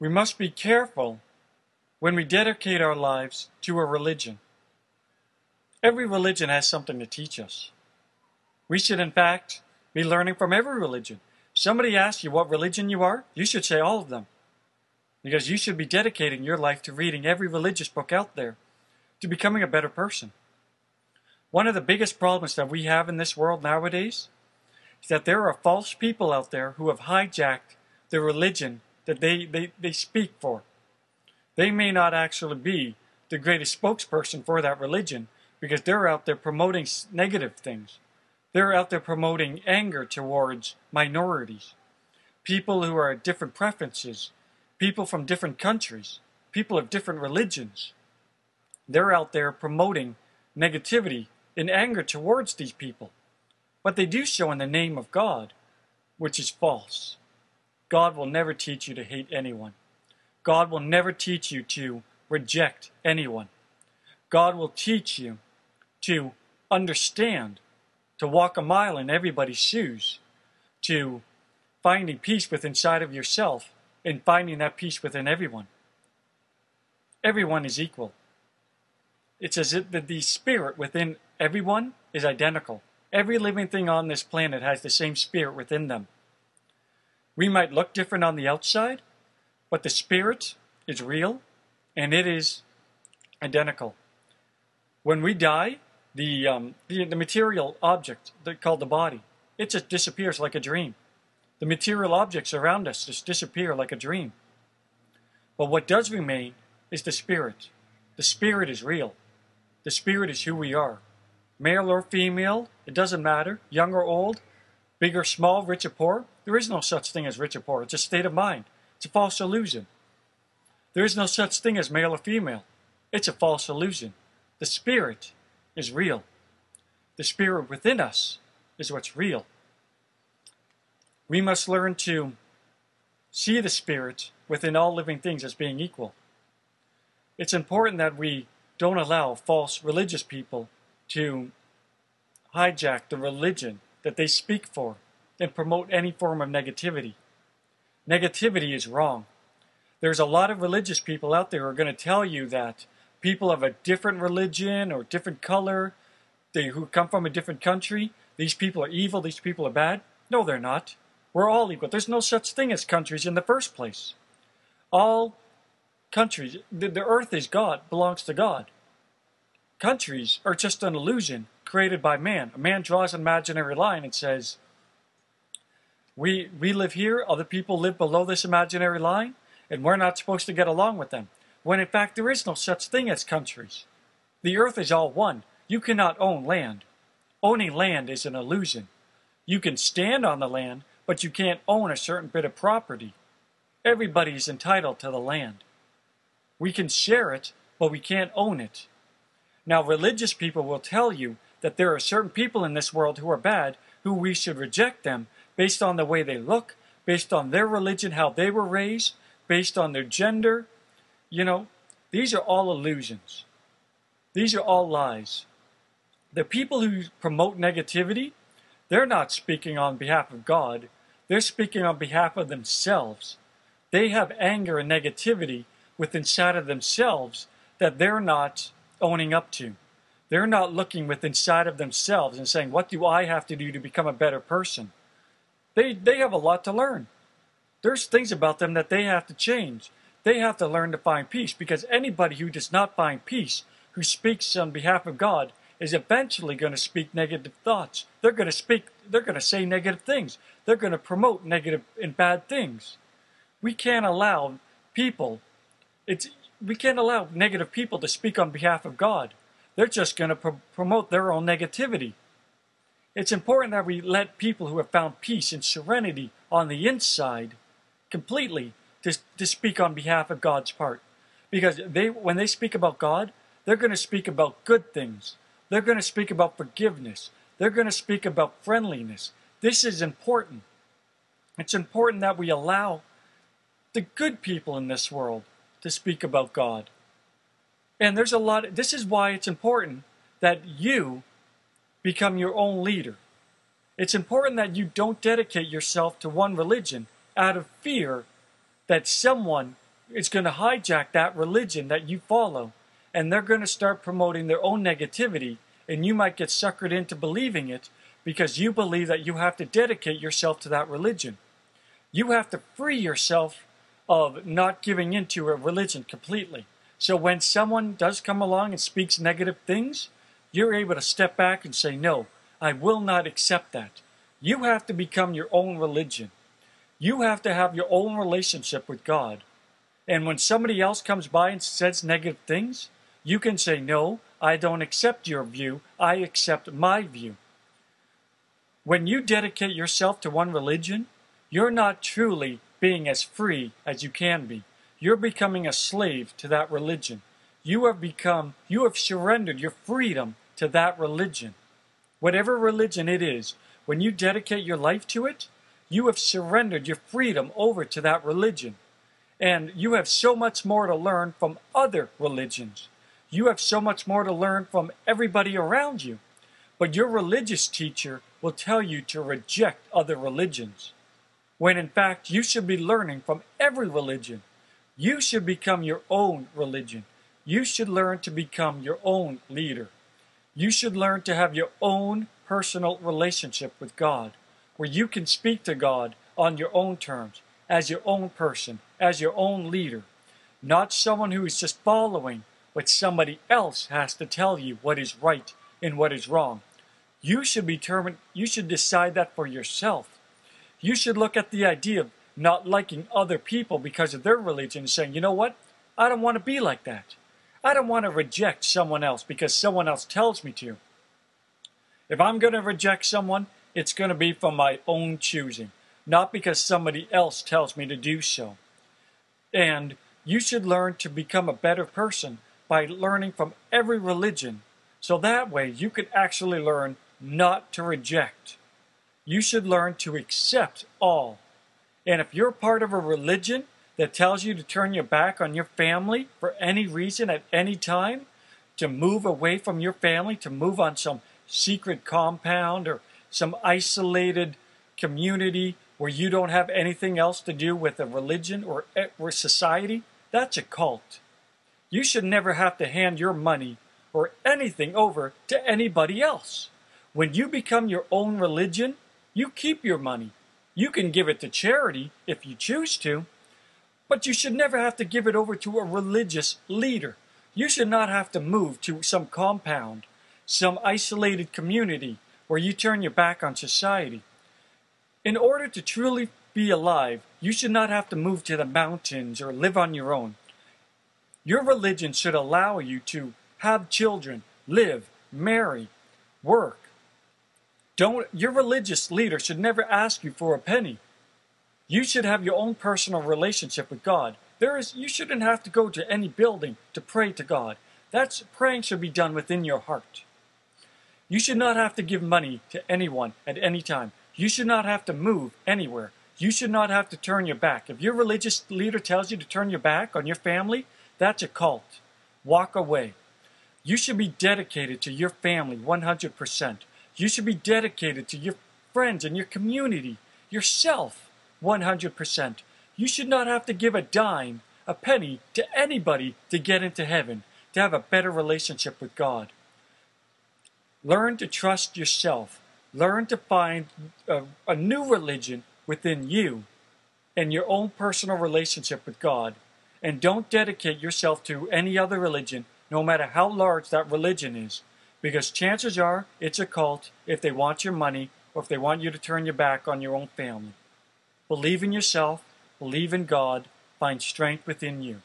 We must be careful when we dedicate our lives to a religion. Every religion has something to teach us. We should, in fact, be learning from every religion. Somebody asks you what religion you are, you should say all of them. Because you should be dedicating your life to reading every religious book out there, to becoming a better person. One of the biggest problems that we have in this world nowadays is that there are false people out there who have hijacked the religion that they, they, they speak for. They may not actually be the greatest spokesperson for that religion because they're out there promoting negative things. They're out there promoting anger towards minorities, people who are different preferences, people from different countries, people of different religions. They're out there promoting negativity and anger towards these people. But they do so in the name of God, which is false. God will never teach you to hate anyone. God will never teach you to reject anyone. God will teach you to understand, to walk a mile in everybody's shoes, to finding peace within inside of yourself and finding that peace within everyone. Everyone is equal. It's as if the spirit within everyone is identical. Every living thing on this planet has the same spirit within them. We might look different on the outside, but the spirit is real and it is identical. When we die, the, um, the, the material object called the body, it just disappears like a dream. The material objects around us just disappear like a dream. But what does remain is the spirit. The spirit is real. The spirit is who we are. Male or female, it doesn't matter. Young or old, big or small, rich or poor. There is no such thing as rich or poor. It's a state of mind. It's a false illusion. There is no such thing as male or female. It's a false illusion. The spirit is real. The spirit within us is what's real. We must learn to see the spirit within all living things as being equal. It's important that we don't allow false religious people to hijack the religion that they speak for and promote any form of negativity. Negativity is wrong. There's a lot of religious people out there who are going to tell you that people of a different religion or different color, they, who come from a different country, these people are evil, these people are bad. No, they're not. We're all equal. There's no such thing as countries in the first place. All countries, the, the earth is God, belongs to God. Countries are just an illusion created by man. A man draws an imaginary line and says, we, we live here, other people live below this imaginary line, and we're not supposed to get along with them. When in fact there is no such thing as countries. The earth is all one. You cannot own land. Owning land is an illusion. You can stand on the land, but you can't own a certain bit of property. Everybody is entitled to the land. We can share it, but we can't own it. Now, religious people will tell you that there are certain people in this world who are bad, who we should reject them based on the way they look, based on their religion, how they were raised, based on their gender. You know, these are all illusions. These are all lies. The people who promote negativity, they're not speaking on behalf of God. They're speaking on behalf of themselves. They have anger and negativity within inside of themselves that they're not owning up to. They're not looking within inside of themselves and saying, what do I have to do to become a better person? They, they have a lot to learn. There's things about them that they have to change. They have to learn to find peace because anybody who does not find peace, who speaks on behalf of God, is eventually going to speak negative thoughts. They're going to speak, they're going to say negative things. They're going to promote negative and bad things. We can't allow people, it's we can't allow negative people to speak on behalf of God. They're just going to pro- promote their own negativity. It's important that we let people who have found peace and serenity on the inside completely to, to speak on behalf of God's part. Because they, when they speak about God, they're going to speak about good things. They're going to speak about forgiveness. They're going to speak about friendliness. This is important. It's important that we allow the good people in this world to speak about God. And there's a lot, this is why it's important that you become your own leader. It's important that you don't dedicate yourself to one religion out of fear that someone is going to hijack that religion that you follow, and they're going to start promoting their own negativity, and you might get suckered into believing it because you believe that you have to dedicate yourself to that religion. You have to free yourself of not giving into a religion completely. So when someone does come along and speaks negative things, you're able to step back and say, No, I will not accept that. You have to become your own religion. You have to have your own relationship with God. And when somebody else comes by and says negative things, you can say, No, I don't accept your view. I accept my view. When you dedicate yourself to one religion, you're not truly being as free as you can be. You're becoming a slave to that religion. You have become, you have surrendered your freedom to that religion. Whatever religion it is, when you dedicate your life to it, you have surrendered your freedom over to that religion. And you have so much more to learn from other religions. You have so much more to learn from everybody around you. But your religious teacher will tell you to reject other religions. When in fact, you should be learning from every religion. You should become your own religion. You should learn to become your own leader. You should learn to have your own personal relationship with God, where you can speak to God on your own terms, as your own person, as your own leader, not someone who is just following what somebody else has to tell you what is right and what is wrong. You should be determined, you should decide that for yourself. You should look at the idea of not liking other people because of their religion and saying, you know what? I don't want to be like that. I don't want to reject someone else because someone else tells me to. If I'm going to reject someone, it's going to be from my own choosing, not because somebody else tells me to do so. And you should learn to become a better person by learning from every religion. So that way you can actually learn not to reject. You should learn to accept all. And if you're part of a religion that tells you to turn your back on your family for any reason at any time, to move away from your family, to move on some secret compound or some isolated community where you don't have anything else to do with a religion or, eh, or society, that's a cult. You should never have to hand your money or anything over to anybody else. When you become your own religion, you keep your money. You can give it to charity if you choose to, but you should never have to give it over to a religious leader. You should not have to move to some compound, some isolated community where you turn your back on society. In order to truly be alive, you should not have to move to the mountains or live on your own. Your religion should allow you to have children, live, marry, work. Don't, your religious leader should never ask you for a penny. You should have your own personal relationship with God. There is, you shouldn't have to go to any building to pray to God. That's praying should be done within your heart. You should not have to give money to anyone at any time. You should not have to move anywhere. You should not have to turn your back. If your religious leader tells you to turn your back on your family, that's a cult. Walk away. You should be dedicated to your family 100%. You should be dedicated to your friends and your community, yourself. 100%. You should not have to give a dime, a penny to anybody to get into heaven, to have a better relationship with God. Learn to trust yourself. Learn to find a, a new religion within you and your own personal relationship with God. And don't dedicate yourself to any other religion, no matter how large that religion is. Because chances are it's a cult if they want your money or if they want you to turn your back on your own family. Believe in yourself, believe in God, find strength within you.